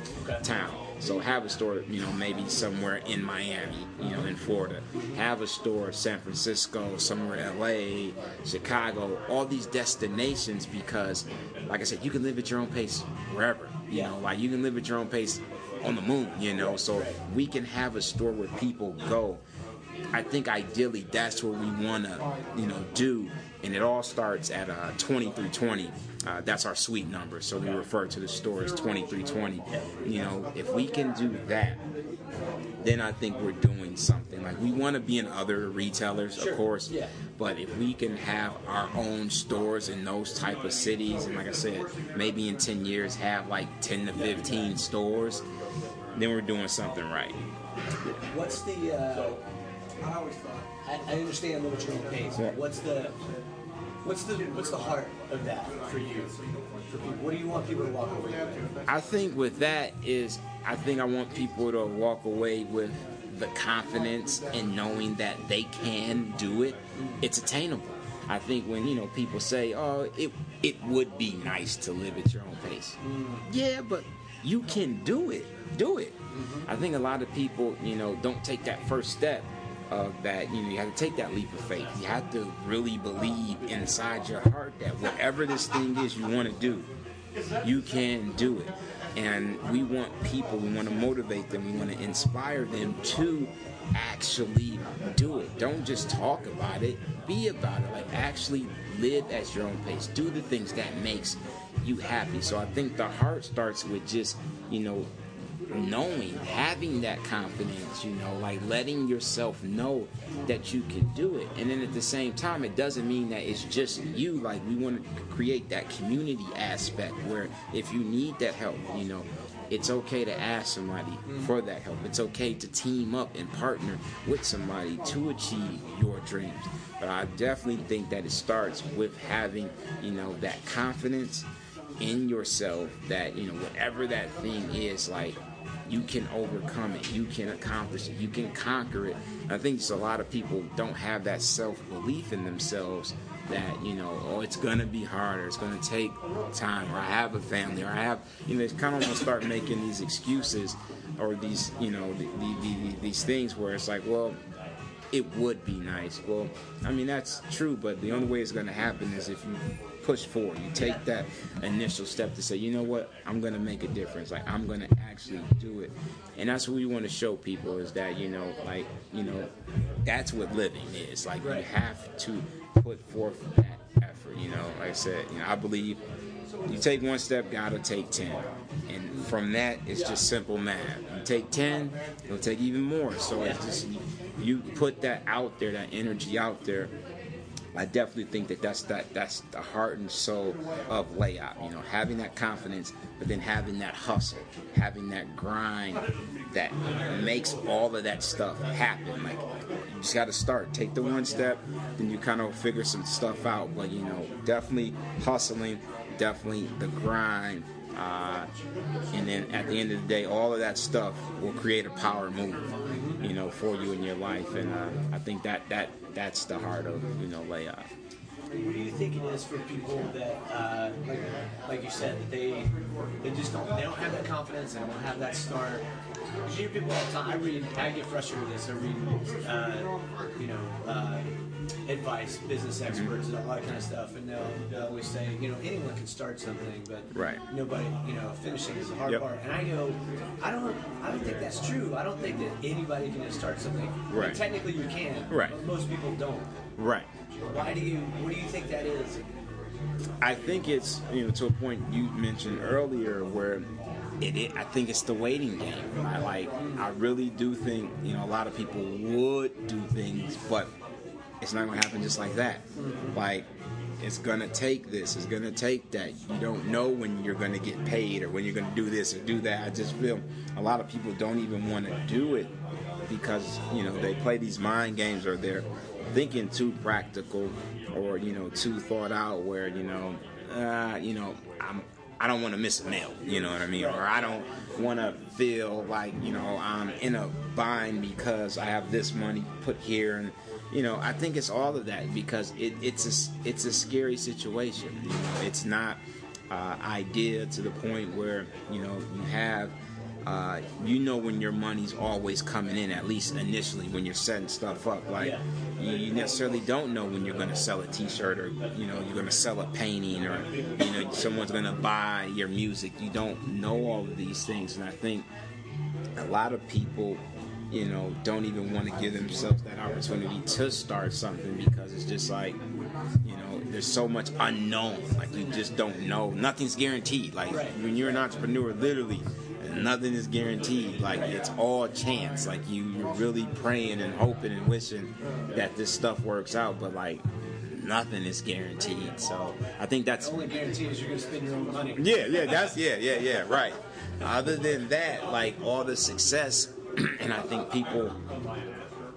town. So have a store, you know, maybe somewhere in Miami, you know, in Florida. Have a store San Francisco, somewhere in LA, Chicago, all these destinations because, like I said, you can live at your own pace wherever. You know, like you can live at your own pace on the moon. You know, so we can have a store where people go I think ideally that's what we want to, you know, do, and it all starts at uh, 2320. Uh, that's our sweet number, so we refer to the store as 2320. You know, if we can do that, then I think we're doing something. Like we want to be in other retailers, Sure. of course, Yeah. but if we can have our own stores in those type of cities, and like I said, maybe in 10 years have like 10 to 15 stores, then we're doing something right. What's the? Uh, I, always thought. I understand live at your own pace. Yeah. What's the? What's the? What's the heart of that for you? For people, what do you want people to walk away with? I think with that is I think I want people to walk away with the confidence in knowing that they can do it. It's attainable. I think when you know people say, "Oh, it it would be nice to live at your own pace." Mm. Yeah, but you can do it. Do it. Mm-hmm. I think a lot of people, you know, don't take that first step of that. You know, you have to take that leap of faith. You have to really believe inside your heart that whatever this thing is you want to do, you can do it. And we want people, we want to motivate them, we want to inspire them to actually do it. Don't just talk about it, be about it. Like actually live at your own pace. Do the things that makes you happy. So I think the heart starts with just, you know, knowing, having that confidence, you know, like letting yourself know that you can do it. And then at the same time, it doesn't mean that it's just you. Like, we want to create that community aspect where if you need that help, you know, it's okay to ask somebody mm. for that help. It's okay to team up and partner with somebody to achieve your dreams. But I definitely think that it starts with having, you know, that confidence in yourself that you know whatever that thing is like you can overcome it you can accomplish it you can conquer it i think just a lot of people don't have that self-belief in themselves that you know oh it's gonna be harder it's gonna take time or i have a family or i have you know it's kind of want to start making these excuses or these you know the, the, the, these things where it's like well it would be nice. Well, I mean that's true, but the only way it's to happen is if you push forward. You take that initial step to say, you know what, I'm to make a difference. Like I'm to actually do it, and that's what we want to show people is that you know, like you know, that's what living is. Like you have to put forth that effort. You know, like I said, you know, I believe you take one step, God will take ten. And from that, it's just simple math. You take ten, he'll take even more. So it's just you put that out there, that energy out there. I definitely think that that's that that's the heart and soul of Layop. You know, having that confidence, but then having that hustle, having that grind that makes all of that stuff happen. Like you just got to start. Take the one step, then you kind of figure some stuff out. But you know, definitely hustling, definitely the grind. Uh, and then at the end of the day, all of that stuff will create a power move, you know, for you in your life. And uh, I think that that that's the heart of you know Layop. what do you think it is for people that, uh, like, you said, that they they just don't they don't have that confidence, they don't have that start. you hear people all the time. I read, I get frustrated with this. I read, uh, you know, uh, advice, business experts, and all that kind of stuff, and they'll, they'll always say, you know, anyone can start something, but Right. nobody, you know, finishing is the hard Yep. part. And I go, I don't, I don't think that's true. I don't think that anybody can just start something. Right. technically, you can. Right. But most people don't. Right. Why do you? What do you think that is? I think it's you know to a point you mentioned earlier where it, it I think it's the waiting game. I like I really do think you know a lot of people would do things, but it's not gonna happen just like that. Like it's gonna take this, it's gonna take that. You don't know when you're gonna get paid or when you're gonna do this or do that. I just feel a lot of people don't even want to do it because you know they play these mind games or they're thinking too practical or you know too thought out where you know uh, you know I'm I don't want to miss a meal you know what I mean or I don't want to feel like you know I'm in a bind because I have this money put here and you know I think it's all of that because it, it's a it's a scary situation. You know it's not uh, idea to the point where you know you have uh, you know when your money's always coming in at least initially when you're setting stuff up. Like Yeah. you, you necessarily don't know when you're going to sell a t-shirt or you know you're going to sell a painting or you know someone's going to buy your music. You don't know all of these things. And i think a lot of people you know don't even want to give themselves that opportunity to start something because it's just like you know there's so much unknown. Like you just don't know. Nothing's guaranteed. Like when you're an entrepreneur literally nothing is guaranteed. Like it's all chance. Like you you're really praying and hoping and wishing that this stuff works out but like nothing is guaranteed. So i think that's The only guarantee is you're going to spend your own money. yeah, yeah, that's yeah, yeah, yeah, right. Other than that, like all the success, (clears throat) and I think people,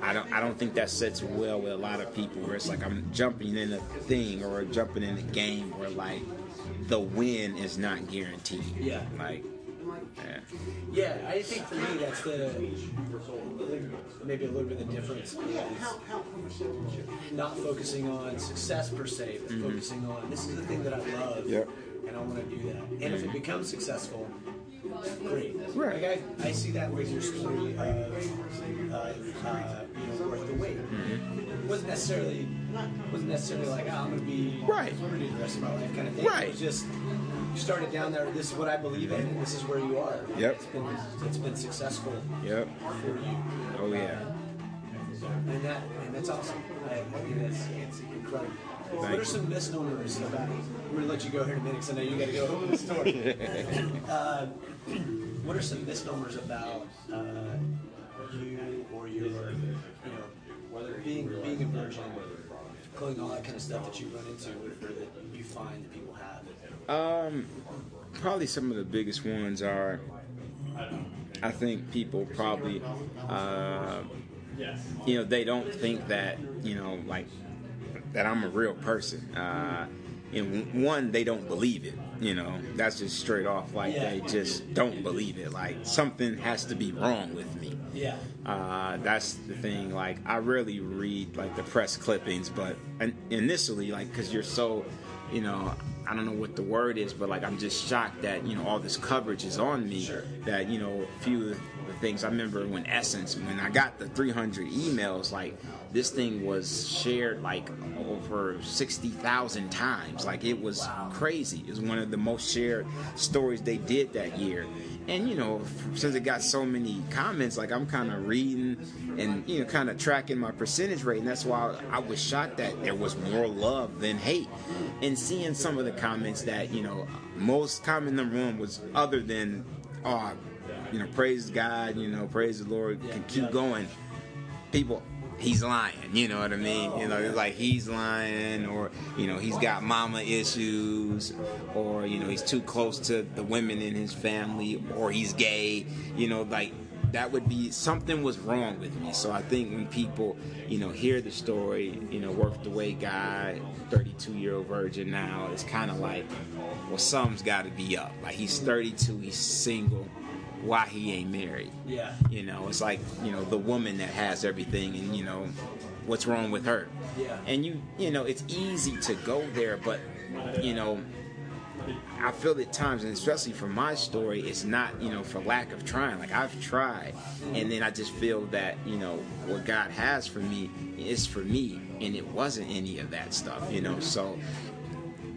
I don't, I don't think that sits well with a lot of people. Where it's like I'm jumping in a thing or jumping in a game where like the win is not guaranteed. Yeah. like yeah. Yeah, I think for me that's the maybe a little bit of the difference is not focusing on success per se, but mm-hmm. focusing on this is the thing that I love, Yep. and I want to do that. And if it mm-hmm. becomes successful, great. Right. Like I, I see that with your story of uh, uh, you know worth the wait. It wasn't necessarily wasn't necessarily like oh, I'm going to be Right. the rest of my life kind of thing. Right. It was just you started down there. This is what I believe in, and this is where you are. Yep. It's been it's been successful Yep. for you, Oh yeah. and that and that's awesome. I, I think that's it's incredible. What Thank are some misnomers about? I'm gonna let you go here in a minute because I know you got to go open the store. uh, what are some misnomers about uh, you or your, you know, whether being being a virgin, clothing, all that kind of stuff that you run into, or that you find that people have? Um, probably some of the biggest ones are. I think people probably, uh, you know, they don't think that you know, like that I'm a real person. Uh, and one, they don't believe it. You know, that's just straight off. Like Yeah. they just don't believe it. Like something has to be wrong with me. Yeah. Uh, that's the thing. Like, I rarely read like the press clippings, but initially, like, because you're so, you know, I don't know what the word is, but like, I'm just shocked that you know all this coverage is on me. Sure. That you know, a few of the things I remember when Essence, when I got the 300 emails, like this thing was shared like over 60,000 times. Like it was crazy. It was one of the most shared stories they did that year. And you know, since it got so many comments, like I'm kind of reading and you know, kind of tracking my percentage rate, and that's why I was shocked that there was more love than hate. And seeing some of the comments that you know, most common number one was other than, oh, you know, praise God, you know, praise the Lord, can keep going. People, he's lying. You know what I mean? You know, it's like he's lying, or you know, he's got mama issues, or you know, he's too close to the women in his family, or he's gay. You know, like that would be something was wrong with me. So I think when people, you know, hear the story, you know, Worth the Wait Guy, 32 year old virgin now, it's kind of like, well, something's got to be up. Like he's 32, he's single why he ain't married. Yeah. You know, it's like you know the woman that has everything, and you know what's wrong with her. Yeah. And you you know it's easy to go there, but you know. I feel at times, and especially for my story, it's not, you know, for lack of trying. Like I've tried, and then I just feel that, you know, what God has for me is for me, and it wasn't any of that stuff, you know. So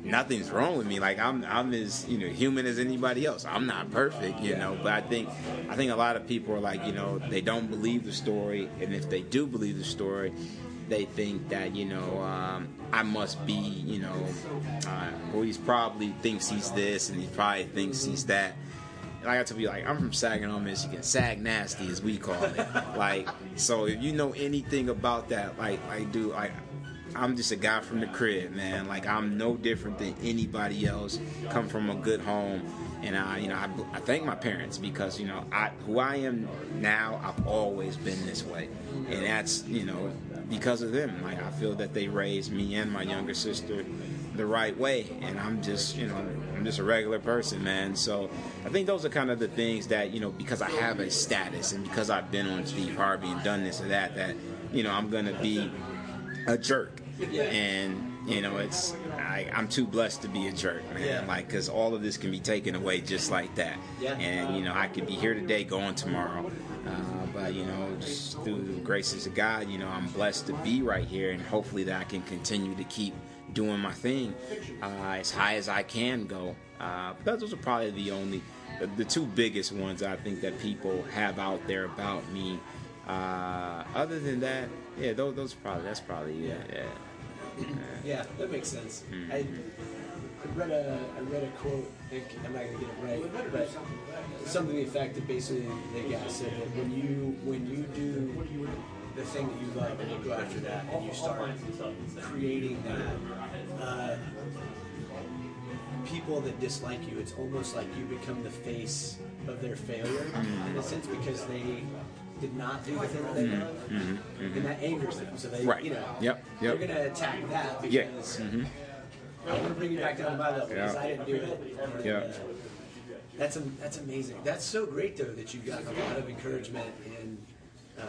nothing's wrong with me. Like I'm I'm as you know human as anybody else. I'm not perfect, you know, but I think I think a lot of people are like you know they don't believe the story, and if they do believe the story, they think that you know um, I must be you know uh, well he's probably thinks he's this and he probably thinks he's that. And I got to be like I'm from Saginaw, Michigan. Sag nasty as we call it. (laughs) like so if you know anything about that, like like dude, like I'm just a guy from the crib, man. Like I'm no different than anybody else. Come from a good home, and I, you know, I, I thank my parents because you know, I who I am now. I've always been this way, and that's you know because of them. Like I feel that they raised me and my younger sister the right way, and I'm just you know I'm just a regular person, man. So I think those are kind of the things that you know because I have a status and because I've been on Steve Harvey and done this or that that you know I'm gonna be a jerk and you know it's I, I'm too blessed to be a jerk, man. Yeah. Like, cause all of this can be taken away just like that. Yeah. And you know, I could be here today, going tomorrow. Uh, but you know, just through the graces of God, you know, I'm blessed to be right here, and hopefully that I can continue to keep doing my thing uh, as high as I can go. Uh, but those are probably the only, the, the two biggest ones I think that people have out there about me. Uh, other than that, yeah, those, those probably that's probably yeah, yeah. Yeah, that makes sense. Mm-hmm. I, I read a I read a quote. I'm not gonna get it right, but something to the effect that basically the guy said that when you when you do the thing that you love and you go after that and you start creating that, uh, people that dislike you, it's almost like you become the face of their failure in a sense because they did not do the thing that they love, and that angers them. So they, Right. you know, Yep, yep. they're gonna attack that because Yeah. I want to bring you back down to my level because Yeah. I didn't do it. Yeah. uh, that's am- that's amazing. That's so great though that you've got a lot of encouragement and uh,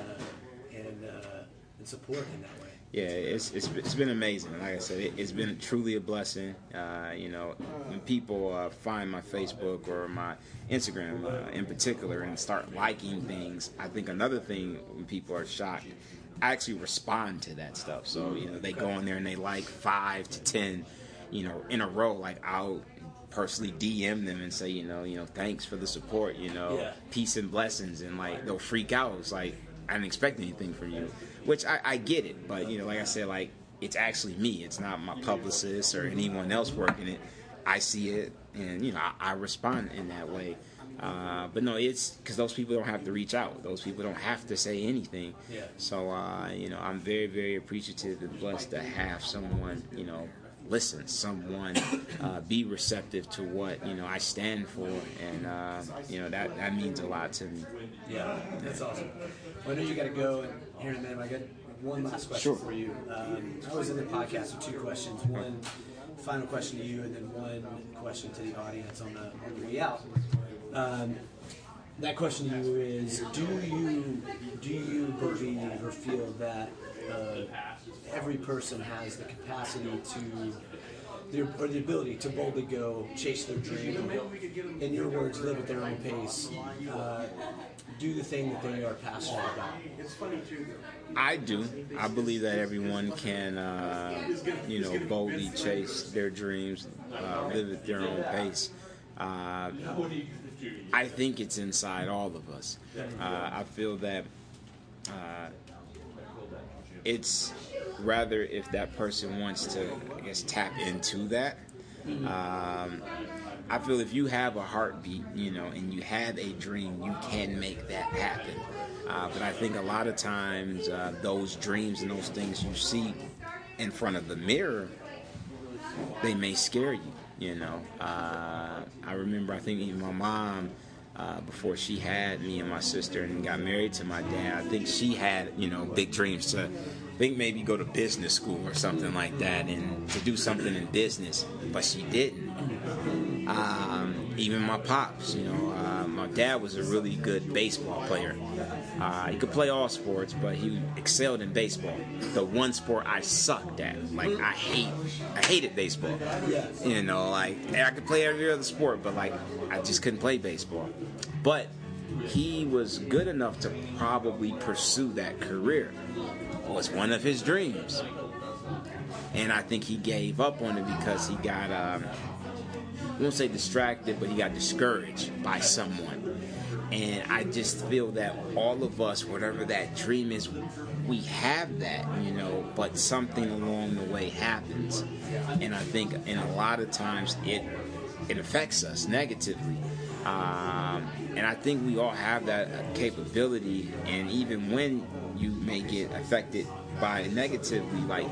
and uh, and support in that. Yeah, it's, it's it's been amazing. Like I said, it, it's been truly a blessing. Uh, you know, when people uh, find my Facebook or my Instagram uh, in particular and start liking things, I think another thing when people are shocked, I actually respond to that stuff. So you know, they go in there and they like five to ten, you know, in a row. Like I'll personally DM them and say, you know, you know, thanks for the support. You know, Yeah. peace and blessings, and like they'll freak out. It's like I didn't expect anything from you, which I, I get it. But you know, like I said, like it's actually me. It's not my publicist or anyone else working it. I see it, and you know, I, I respond in that way. Uh, but no, it's because those people don't have to reach out. Those people don't have to say anything. Yeah. So uh, you know, I'm very, very appreciative and blessed to have someone, you know, listen, someone uh, be receptive to what you know I stand for, and uh, you know that that means a lot to me. Yeah, that's awesome. Well, I know you got to go and here in a minute. I got one last question Sure. for you. Um, I was in the podcast with two questions. One final question to you, and then one question to the audience on the on the way out. Um, that question to you is: Do you do you believe or feel that uh, every person has the capacity to the, or the ability to boldly go chase their dream, in your words, live at their own pace, uh, do the thing that they are passionate about. I do. I believe that everyone can, uh, you know, boldly chase their dreams, uh, live at their own pace. Uh, I think it's inside all of us. Uh, I feel that uh, it's rather if that person wants to, I guess, tap into that. Um, I feel if you have a heartbeat, you know, and you have a dream, you can make that happen. Uh, but I think a lot of times uh, those dreams and those things you see in front of the mirror, they may scare you. You know, uh, I remember I think even my mom. Uh, before she had me and my sister and got married to my dad, I think she had, you know, big dreams to think maybe go to business school or something like that and to do something in business, but she didn't. Um, even my pops, you know, uh, my dad was a really good baseball player. Uh, he could play all sports, but he excelled in baseball. The one sport I sucked at, like I hate, I hated baseball. You know, like I could play every other sport, but like I just couldn't play baseball. But he was good enough to probably pursue that career. Was one of his dreams. And I think he gave up on it because he got, um, I won't say distracted, but he got discouraged by someone. And I just feel that all of us, whatever that dream is, we have that, you know, but something along the way happens. And I think, in a lot of times, it it affects us negatively. Um, and I think we all have that capability. And even when you may get affected by negatively, like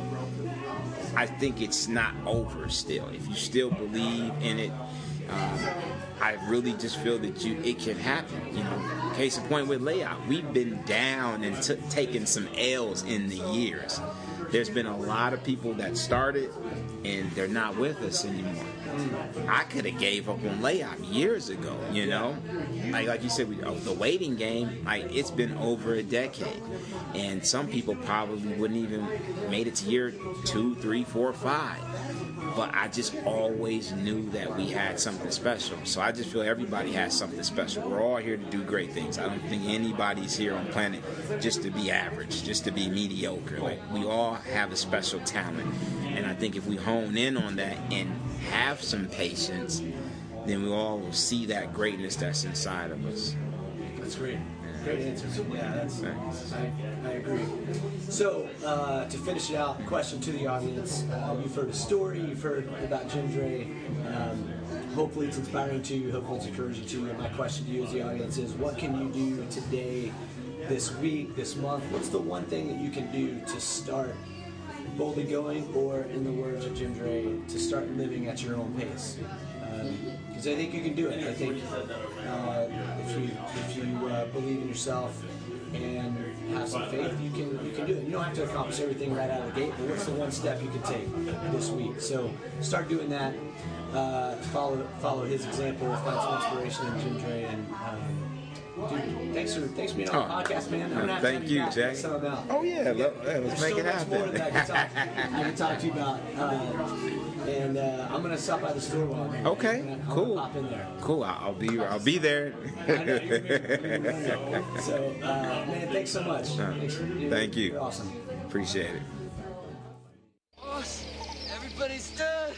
I think it's not over still. If you still believe in it, um, I really just feel that you it can happen. You know, case in point with Layop, we've been down and t- taken some L's in the years. There's been a lot of people that started and they're not with us anymore. I could have gave up on Layop years ago. You know, like like you said, we, oh, the waiting game. Like it's been over a decade, and some people probably wouldn't even made it to year two, three, four, five. But I just always knew that we had something special. So I just feel everybody has something special. We're all here to do great things. I don't think anybody's here on planet just to be average, just to be mediocre. Like we all have a special talent. And I think if we hone in on that and have some patience, then we all will see that greatness that's inside of us. That's great. Great answer. Yeah, that's. I, I agree. So uh, to finish it out, question to the audience: uh, You've heard a story. You've heard about Jim Dre. Um, hopefully, it's inspiring to you. Hopefully, it's encouraging to you. And my question to you, as the audience, is: What can you do today, this week, this month? What's the one thing that you can do to start boldly going, or in the words of Jim Dre, to start living at your own pace? Because I think you can do it. I think uh, if you if you uh, believe in yourself and have some faith, you can you can do it. You don't have to accomplish everything right out of the gate, but what's the one step you can take this week? So start doing that. Uh, follow follow his example. Find some inspiration in Jim Dre and. Um, Dude, thanks for thanks for being on the podcast, man. I'm gonna Thank you, Jack. Oh yeah, yeah. Let, let's There's make so it much happen. More that I can talk, I can talk to you about, uh, and uh, I'm gonna stop by the store while I'm Okay, I'm gonna, cool. Pop in there. Cool. I'll be I'll be there. (laughs) I know, you're so uh, man, thanks so much. Thanks you thank you. Awesome. Appreciate it. Boss, everybody's done.